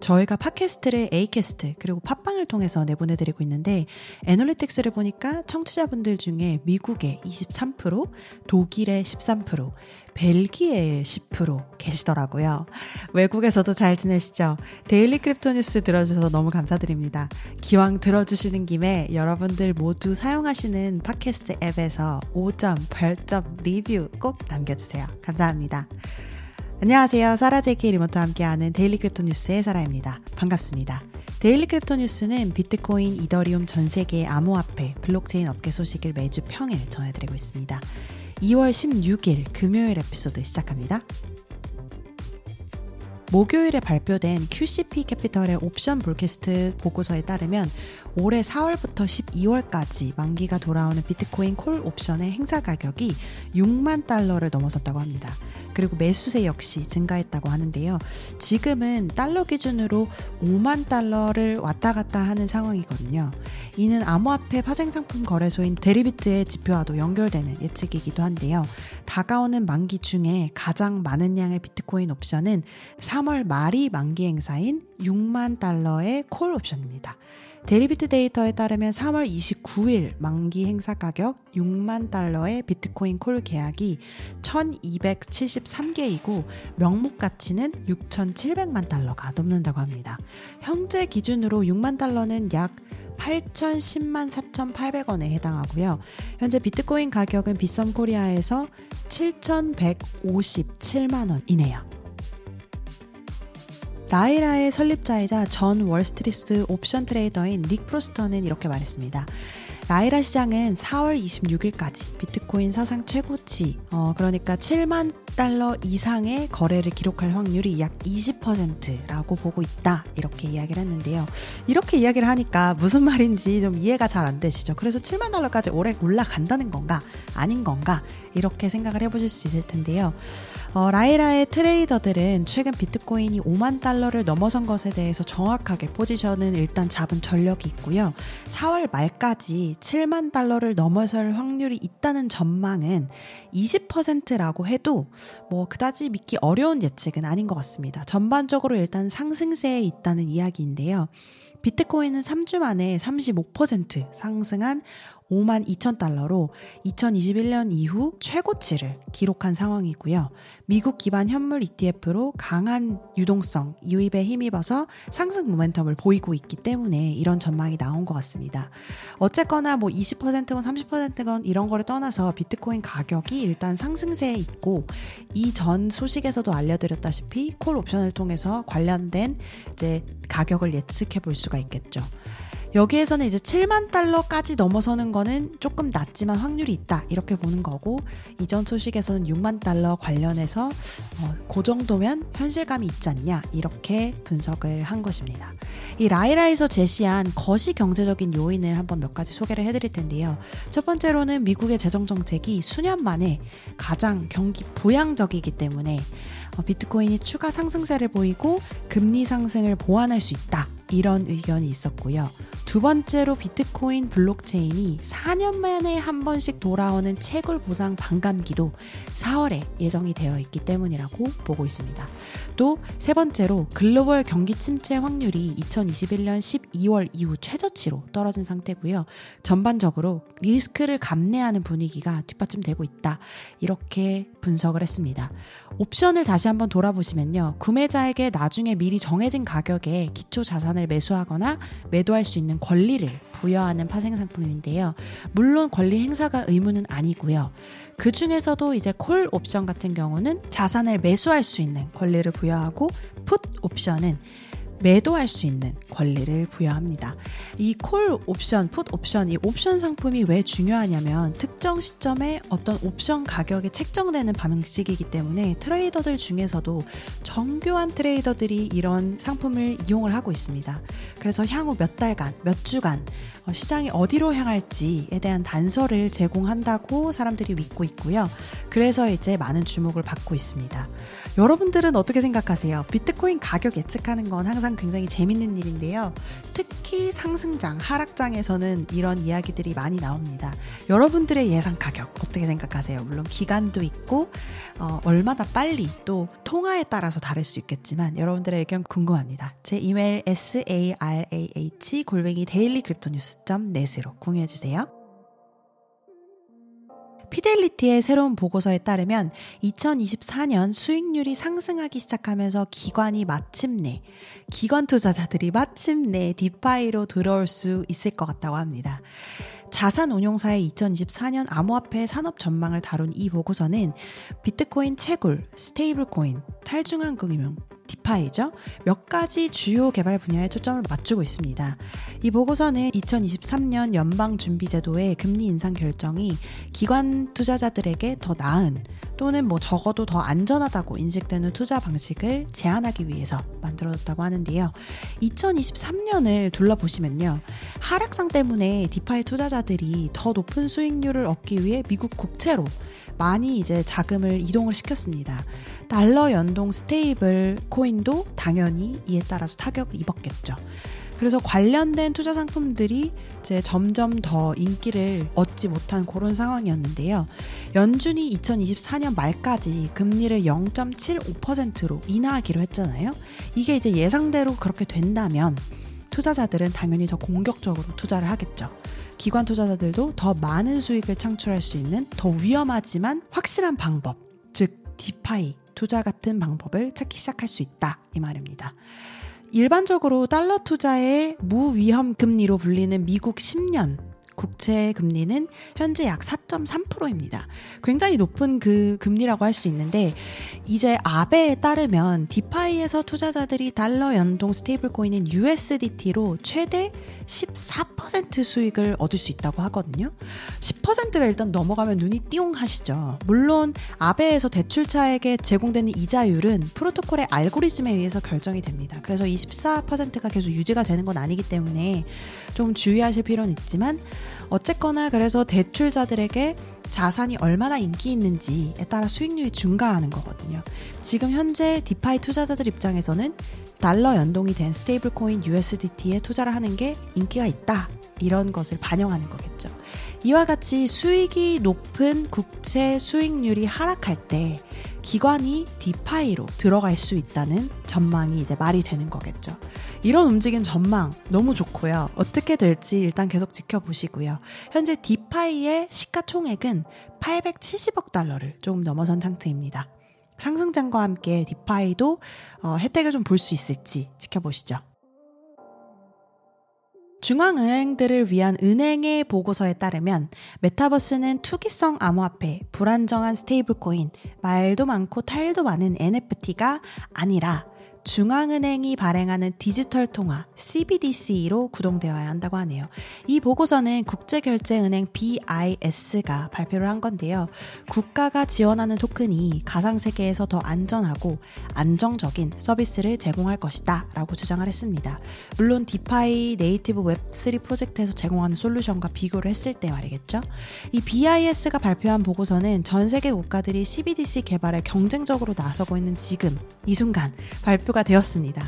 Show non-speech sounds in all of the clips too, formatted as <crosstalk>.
저희가 팟캐스트를 Acast 그리고 팟빵을 통해서 내보내드리고 있는데 analytics를 보니까 청취자분들 중에 미국의 23%, 독일의 13%, 벨기에의 10% 계시더라고요. 외국에서도 잘 지내시죠? Daily Crypto News 들어주셔서 너무 감사드립니다. 기왕 들어주시는 김에 여러분들 모두 사용하시는 팟캐스트 앱에서 5점, 별점, 리뷰 꼭 남겨주세요. 감사합니다. 안녕하세요. 사라 제이케이 리모트와 함께하는 Daily Crypto News의 사라입니다. 반갑습니다. Daily Crypto News는 비트코인, 이더리움 전 세계 암호화폐, 블록체인 업계 소식을 매주 평일 전해드리고 있습니다. 2월 16일 금요일 에피소드 시작합니다. 목요일에 발표된 QCP 캐피털의 옵션 broadcast 보고서에 따르면 올해 4월부터 12월까지 만기가 돌아오는 비트코인 콜 옵션의 행사 가격이 6만 달러를 넘어섰다고 합니다. 그리고 매수세 역시 증가했다고 하는데요. 지금은 달러 기준으로 5만 달러를 왔다 갔다 하는 상황이거든요. 이는 암호화폐 파생 상품 거래소인 데리비트의 지표와도 연결되는 예측이기도 한데요. 다가오는 만기 중에 가장 많은 양의 비트코인 옵션은 3월 말이 만기 행사인 6만 달러의 콜 옵션입니다. 데리비트 데이터에 따르면 3월 29일 만기 행사 가격 6만 달러의 비트코인 콜 계약이 1273개이고 명목 가치는 6,700만 달러가 넘는다고 합니다. 현재 기준으로 6만 달러는 약 8,010만 4,800원에 해당하고요. 현재 비트코인 가격은 비썸 코리아에서 7,157만 원이네요. 라이라의 설립자이자 전 월스트리트 옵션 트레이더인 닉 프로스터는 이렇게 말했습니다. 라이라 시장은 4월 26일까지 비트코인 사상 최고치, 어, 그러니까 7만 달러 이상의 거래를 기록할 확률이 약 20%라고 보고 있다. 이렇게 이야기를 했는데요. 이렇게 이야기를 하니까 무슨 말인지 좀 이해가 잘 안 되시죠? 그래서 7만 달러까지 올해 올라간다는 건가? 아닌 건가? 이렇게 생각을 해보실 수 있을 텐데요. 어, 라이라의 트레이더들은 최근 비트코인이 5만 달러를 넘어선 것에 대해서 정확하게 포지션은 일단 잡은 전력이 있고요. 4월 말까지 7만 달러를 넘어설 확률이 있다는 전망은 20%라고 해도 뭐 그다지 믿기 어려운 예측은 아닌 것 같습니다. 전반적으로 일단 상승세에 있다는 이야기인데요. 비트코인은 3주 만에 35% 상승한 5만 2천 달러로 2021년 이후 최고치를 기록한 상황이고요. 미국 기반 현물 ETF로 강한 유동성, 유입에 힘입어서 상승 모멘텀을 보이고 있기 때문에 이런 전망이 나온 것 같습니다. 어쨌거나 뭐 20%건 30%건 이런 거를 떠나서 비트코인 가격이 일단 상승세에 있고 이전 소식에서도 알려드렸다시피 콜 옵션을 통해서 관련된 이제 가격을 예측해 볼 수가 있겠죠. 여기에서는 이제 7만 달러까지 넘어서는 거는 조금 낮지만 확률이 있다 이렇게 보는 거고 이전 소식에서는 6만 달러 관련해서 어, 그 정도면 현실감이 있지 않냐 이렇게 분석을 한 것입니다. 이 라이라에서 제시한 거시 경제적인 요인을 한번 몇 가지 소개를 해드릴 텐데요. 첫 번째로는 미국의 재정 정책이 수년 만에 가장 경기 부양적이기 때문에 어, 비트코인이 추가 상승세를 보이고 금리 상승을 보완할 수 있다. 이런 의견이 있었고요. 두 번째로 비트코인 블록체인이 4년 만에 한 번씩 돌아오는 채굴 보상 반감기도 4월에 예정이 되어 있기 때문이라고 보고 있습니다. 또 세 번째로 글로벌 경기 침체 확률이 2021년 12월 이후 최저치로 떨어진 상태고요. 전반적으로 리스크를 감내하는 분위기가 뒷받침되고 있다. 이렇게 분석을 했습니다. 옵션을 다시 한번 돌아보시면요. 구매자에게 나중에 미리 정해진 가격에 기초 자산을 매수하거나 매도할 수 있는 권리를 부여하는 파생 상품인데요. 물론 권리 행사가 의무는 아니고요. 그 중에서도 이제 콜 옵션 같은 경우는 자산을 매수할 수 있는 권리를 부여하고 풋 옵션은 매도할 수 있는 권리를 부여합니다. 이 콜 옵션, 풋 옵션, 이 옵션 상품이 왜 중요하냐면 특정 시점에 어떤 옵션 가격이 책정되는 방식이기 때문에 트레이더들 중에서도 정교한 트레이더들이 이런 상품을 이용을 하고 있습니다. 그래서 향후 몇 달간, 몇 주간 어, 시장이 어디로 향할지에 대한 단서를 제공한다고 사람들이 믿고 있고요. 그래서 이제 많은 주목을 받고 있습니다. 여러분들은 어떻게 생각하세요? 비트코인 가격 예측하는 건 항상 굉장히 재밌는 일인데요. 특히 상승장, 하락장에서는 이런 이야기들이 많이 나옵니다. 여러분들의 예상 가격 어떻게 생각하세요? 물론 기간도 있고 어, 얼마나 빨리 또 통화에 따라서 다를 수 있겠지만 여러분들의 의견 궁금합니다. 제 이메일 sarah 골뱅이 Daily Crypto News Net으로 공유해 주세요. 피델리티의 새로운 보고서에 따르면 2024년 수익률이 상승하기 시작하면서 기관이 마침내, 기관 투자자들이 마침내 디파이로 들어올 수 있을 것 같다고 합니다. 자산 운용사의 2024년 암호화폐 산업 전망을 다룬 이 보고서는 비트코인 채굴, 스테이블 코인, 탈중앙 금융, 디파이죠. 몇 가지 주요 개발 분야에 초점을 맞추고 있습니다. 이 보고서는 2023년 연방준비제도의 금리 인상 결정이 기관 투자자들에게 더 나은 또는 뭐 적어도 더 안전하다고 인식되는 투자 방식을 제한하기 위해서 만들어졌다고 하는데요. 2023년을 둘러보시면요. 하락상 때문에 디파이 투자자들이 더 높은 수익률을 얻기 위해 미국 국채로 많이 이제 자금을 이동을 시켰습니다. 달러 연동 스테이블 코인도 당연히 이에 따라서 타격을 입었겠죠. 그래서 관련된 투자 상품들이 이제 점점 더 인기를 얻지 못한 그런 상황이었는데요. 연준이 2024년 말까지 금리를 0.75%로 인하하기로 했잖아요. 이게 이제 예상대로 그렇게 된다면 투자자들은 당연히 더 공격적으로 투자를 하겠죠. 기관 투자자들도 더 많은 수익을 창출할 수 있는 더 위험하지만 확실한 방법, 즉 디파이 투자 같은 방법을 찾기 시작할 수 있다 이 말입니다. 일반적으로 달러 투자의 무위험 금리로 불리는 미국 10년 국채 금리는 현재 약 4.3%입니다. 굉장히 높은 그 금리라고 할 수 있는데 이제 Aave에 따르면 디파이에서 투자자들이 달러 연동 스테이블 코인인 USDT로 최대 14% 수익을 얻을 수 있다고 하거든요. 10%가 일단 넘어가면 눈이 띠용 하시죠. 물론 아베에서 대출차에게 제공되는 이자율은 프로토콜의 알고리즘에 의해서 결정이 됩니다. 그래서 24%가 계속 유지가 되는 건 아니기 때문에 좀 주의하실 필요는 있지만 어쨌거나 그래서 대출자들에게 자산이 얼마나 인기 있는지에 따라 수익률이 증가하는 거거든요. 지금 현재 디파이 투자자들 입장에서는 달러 연동이 된 스테이블 코인 USDT에 투자를 하는 게 인기가 있다. 이런 것을 반영하는 거겠죠. 이와 같이 수익이 높은 국채 수익률이 하락할 때 기관이 디파이로 들어갈 수 있다는 전망이 이제 말이 되는 거겠죠. 이런 움직임 전망 너무 좋고요. 어떻게 될지 일단 계속 지켜보시고요. 현재 디파이의 시가총액은 870억 달러를 조금 넘어선 상태입니다. 상승장과 함께 디파이도 어, 혜택을 좀 볼 수 있을지 지켜보시죠. 중앙은행들을 위한 은행의 보고서에 따르면 메타버스는 투기성 암호화폐, 불안정한 스테이블코인, 말도 많고 탈도 많은 NFT가 아니라 중앙은행이 발행하는 디지털 통화 CBDC로 구동되어야 한다고 하네요. 이 보고서는 국제결제은행 BIS가 발표를 한 건데요. 국가가 지원하는 토큰이 가상세계에서 더 안전하고 안정적인 서비스를 제공할 것이다 라고 주장을 했습니다. 물론 디파이 native Web3 프로젝트에서 제공하는 솔루션과 비교를 했을 때 말이겠죠. 이 BIS가 발표한 보고서는 전 세계 국가들이 CBDC 개발에 경쟁적으로 나서고 있는 지금 이 순간 발표가 발표가 되었습니다.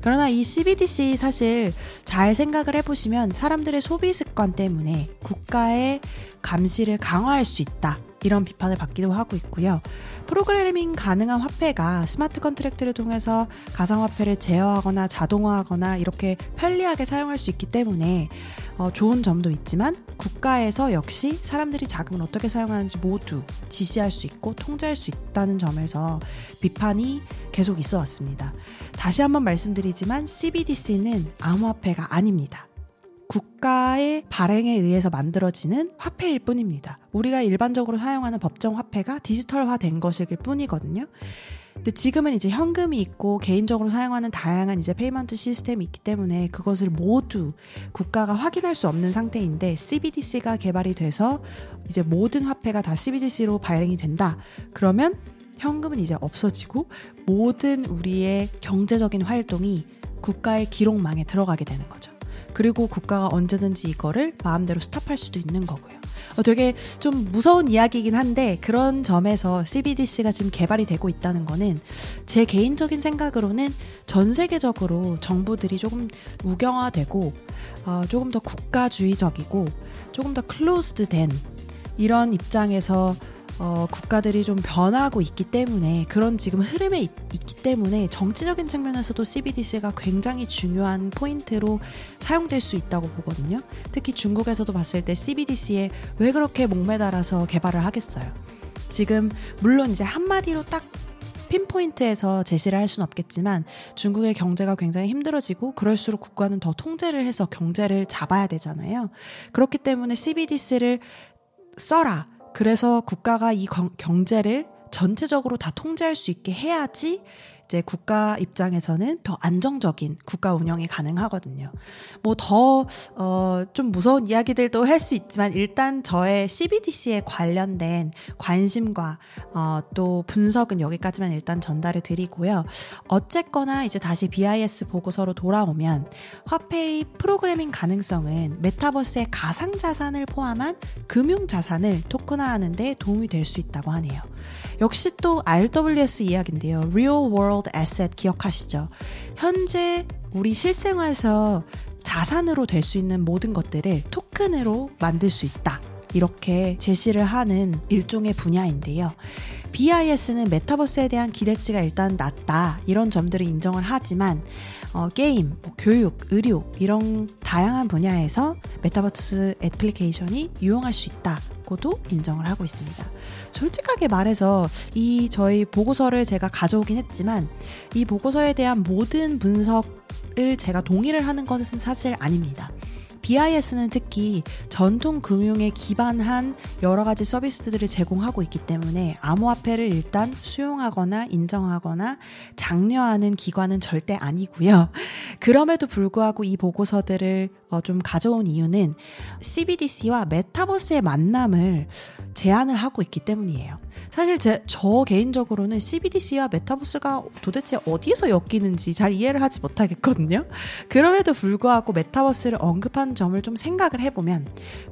그러나 이 CBDC 사실 잘 생각을 해보시면 사람들의 소비 습관 때문에 국가의 감시를 강화할 수 있다. 이런 비판을 받기도 하고 있고요. 프로그래밍 가능한 화폐가 smart contract를 통해서 가상화폐를 제어하거나 자동화하거나 이렇게 편리하게 사용할 수 있기 때문에 어, 좋은 점도 있지만 국가에서 역시 사람들이 자금을 어떻게 사용하는지 모두 지시할 수 있고 통제할 수 있다는 점에서 비판이 계속 있어 왔습니다. 다시 한번 말씀드리지만 CBDC는 암호화폐가 아닙니다. 국가의 발행에 의해서 만들어지는 화폐일 뿐입니다. 우리가 일반적으로 사용하는 법정 화폐가 디지털화된 것일 뿐이거든요. 근데 지금은 이제 현금이 있고 개인적으로 사용하는 다양한 이제 payment 시스템이 있기 때문에 그것을 모두 국가가 확인할 수 없는 상태인데 CBDC가 개발이 돼서 이제 모든 화폐가 다 CBDC로 발행이 된다. 그러면 현금은 이제 없어지고 모든 우리의 경제적인 활동이 국가의 기록망에 들어가게 되는 거죠. 그리고 국가가 언제든지 이거를 마음대로 stop할 수도 있는 거고요. 어, 되게 좀 무서운 이야기이긴 한데 그런 점에서 CBDC가 지금 개발이 되고 있다는 거는 제 개인적인 생각으로는 전 세계적으로 정부들이 조금 우경화되고 어, 조금 더 국가주의적이고 조금 더 closed 된 이런 입장에서 어, 국가들이 좀 변하고 있기 때문에 그런 지금 흐름에 있, 기 때문에 정치적인 측면에서도 CBDC가 굉장히 중요한 포인트로 사용될 수 있다고 보거든요. 특히 중국에서도 봤을 때 CBDC에 왜 그렇게 목매달아서 개발을 하겠어요. 지금 물론 이제 한마디로 딱 핀포인트에서 제시를 할 수는 없겠지만 중국의 경제가 굉장히 힘들어지고 그럴수록 국가는 더 통제를 해서 경제를 잡아야 되잖아요. 그렇기 때문에 CBDC를 써라. 그래서 국가가 이 경제를 전체적으로 다 통제할 수 있게 해야지 이제 국가 입장에서는 더 안정적인 국가 운영이 가능하거든요. 뭐 더, 어, 좀 무서운 이야기들도 할 수 있지만 일단 저의 CBDC에 관련된 관심과 어, 또 분석은 여기까지만 일단 전달을 드리고요. 어쨌거나 이제 다시 BIS 보고서로 돌아오면 화폐의 프로그래밍 가능성은 메타버스의 가상 자산을 포함한 금융 자산을 토큰화하는 데 도움이 될 수 있다고 하네요. 역시 또 RWS 이야기인데요. Real World Asset 기억하시죠? 현재 우리 실생활에서 자산으로 될 수 있는 모든 것들을 토큰으로 만들 수 있다. 이렇게 제시를 하는 일종의 분야인데요. BIS는 메타버스에 대한 기대치가 일단 낮다. 이런 점들을 인정을 하지만 어, 게임, 뭐 교육, 의료 이런 다양한 분야에서 메타버스 애플리케이션이 유용할 수 있다 고도 인정을 하고 있습니다. 솔직하게 말해서 이 저희 보고서를 제가 가져오긴 했지만 이 보고서에 대한 모든 분석을 제가 동의를 하는 것은 사실 아닙니다. BIS는 특히 전통 금융에 기반한 여러 가지 서비스들을 제공하고 있기 때문에 암호화폐를 일단 수용하거나 인정하거나 장려하는 기관은 절대 아니고요. <laughs> 그럼에도 불구하고 이 보고서들을 어, 좀 가져온 이유는 CBDC와 메타버스의 만남을 제안을 하고 있기 때문이에요. 사실 제, 저 개인적으로는 CBDC와 메타버스가 도대체 어디에서 엮이는지 잘 이해를 하지 못하겠거든요. <laughs> 그럼에도 불구하고 메타버스를 언급한 점을 좀 생각을 해보면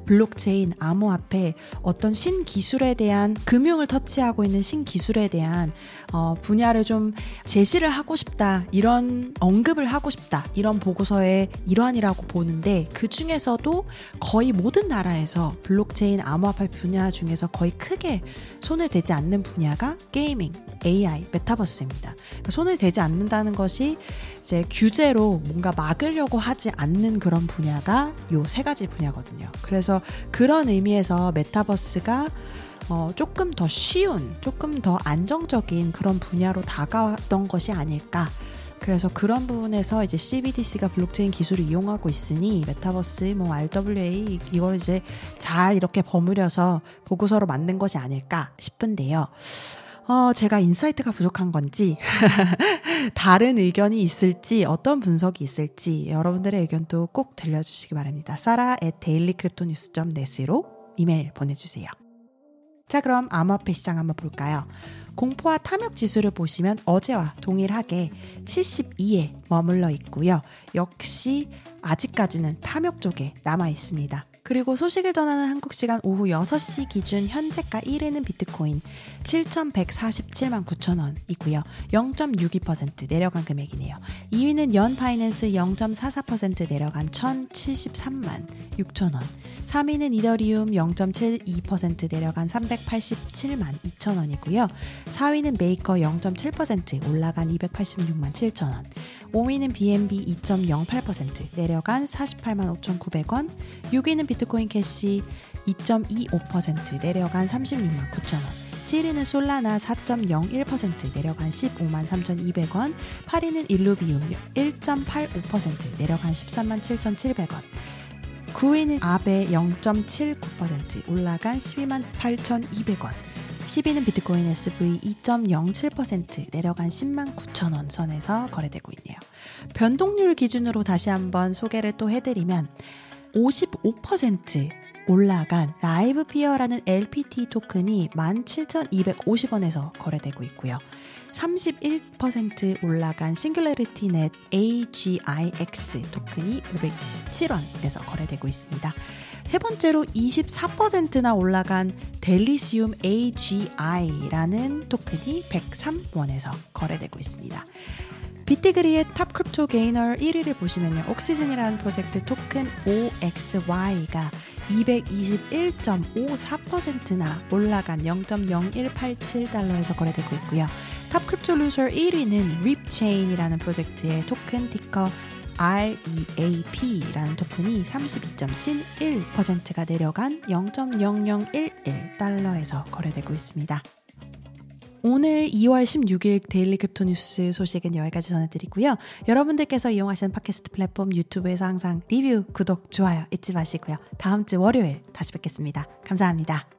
블록체인, 암호화폐, 어떤 신기술에 대한 금융을 터치하고 있는 신기술에 대한 어, 분야를 좀 제시를 하고 싶다. 이런 언급을 하고 싶다. 이런 보고서의 일환이라고 보는데 그 중에서도 거의 모든 나라에서 블록체인, 암호화폐 분야 중에서 거의 크게 손을 대지 않는 분야가 gaming, AI, 메타버스입니다. 그러니까 손을 대지 않는다는 것이 이제 규제로 뭔가 막으려고 하지 않는 그런 분야가 요 세 가지 분야거든요. 그래서 그런 의미에서 메타버스가 어, 조금 더 쉬운, 조금 더 안정적인 그런 분야로 다가왔던 것이 아닐까. 그래서 그런 부분에서 이제 CBDC가 블록체인 기술을 이용하고 있으니 메타버스, 뭐 RWA 이걸 이제 잘 이렇게 버무려서 보고서로 만든 것이 아닐까 싶은데요. 어, 제가 insight가 부족한 건지, <laughs> 다른 의견이 있을지, 어떤 분석이 있을지, 여러분들의 의견도 꼭 들려주시기 바랍니다. 사라 at dailycryptonews.net으로 이메일 보내주세요. 자, 그럼 암호화폐 시장 한번 볼까요? 공포와 탐욕 지수를 보시면 어제와 동일하게 72에 머물러 있고요. 역시 아직까지는 탐욕 쪽에 남아 있습니다. 그리고 소식을 전하는 한국 시간 오후 6시 기준 현재가 1위는 비트코인 7,147만 9천 원이고요. 0.62% 내려간 금액이네요. 2위는 Yearn Finance 0.44% 내려간 1,073만 6천 원. 3위는 이더리움 0.72% 내려간 387만 2천 원이고요. 4위는 메이커 0.7% 올라간 286만 7천 원. 5위는 BNB 2.08% 내려간 48만 5,900원. 6위는 비트코인 캐시 2.25% 내려간 36만 9천 원. 7위는 솔라나 4.01% 내려간 15만 3,200원, 8위는 Illuvium 1.85% 내려간 13만 7,700원, 9위는 Aave 0.79% 올라간 12만 8,200원. 10위는 비트코인 SV 2.07% 내려간 10만 9천 원 선에서 거래되고 있네요. 변동률 기준으로 다시 한번 소개를 또 해드리면 55% 올라간 Livepeer라는 LPT 토큰이 17,250원에서 거래되고 있고요. 31% 올라간 SingularityNET AGIX 토큰이 577원에서 거래되고 있습니다. 세 번째로 24%나 올라간 Delysium AGI라는 토큰이 103원에서 거래되고 있습니다. BitDegree의 top crypto gainer 1위를 보시면요. Oxygen이라는 프로젝트 토큰 OXY가 221.54%나 올라간 0.0187달러에서 거래되고 있고요. top crypto loser 1위는 립체인이라는 프로젝트의 토큰 ticker REAP라는 토큰이 32.71%가 내려간 0.0011달러에서 거래되고 있습니다. 오늘 2월 16일 daily crypto 뉴스 소식은 여기까지 전해드리고요. 여러분들께서 이용하시는 팟캐스트 플랫폼 유튜브에서 항상 리뷰, 구독, 좋아요 잊지 마시고요. 다음 주 월요일 다시 뵙겠습니다. 감사합니다.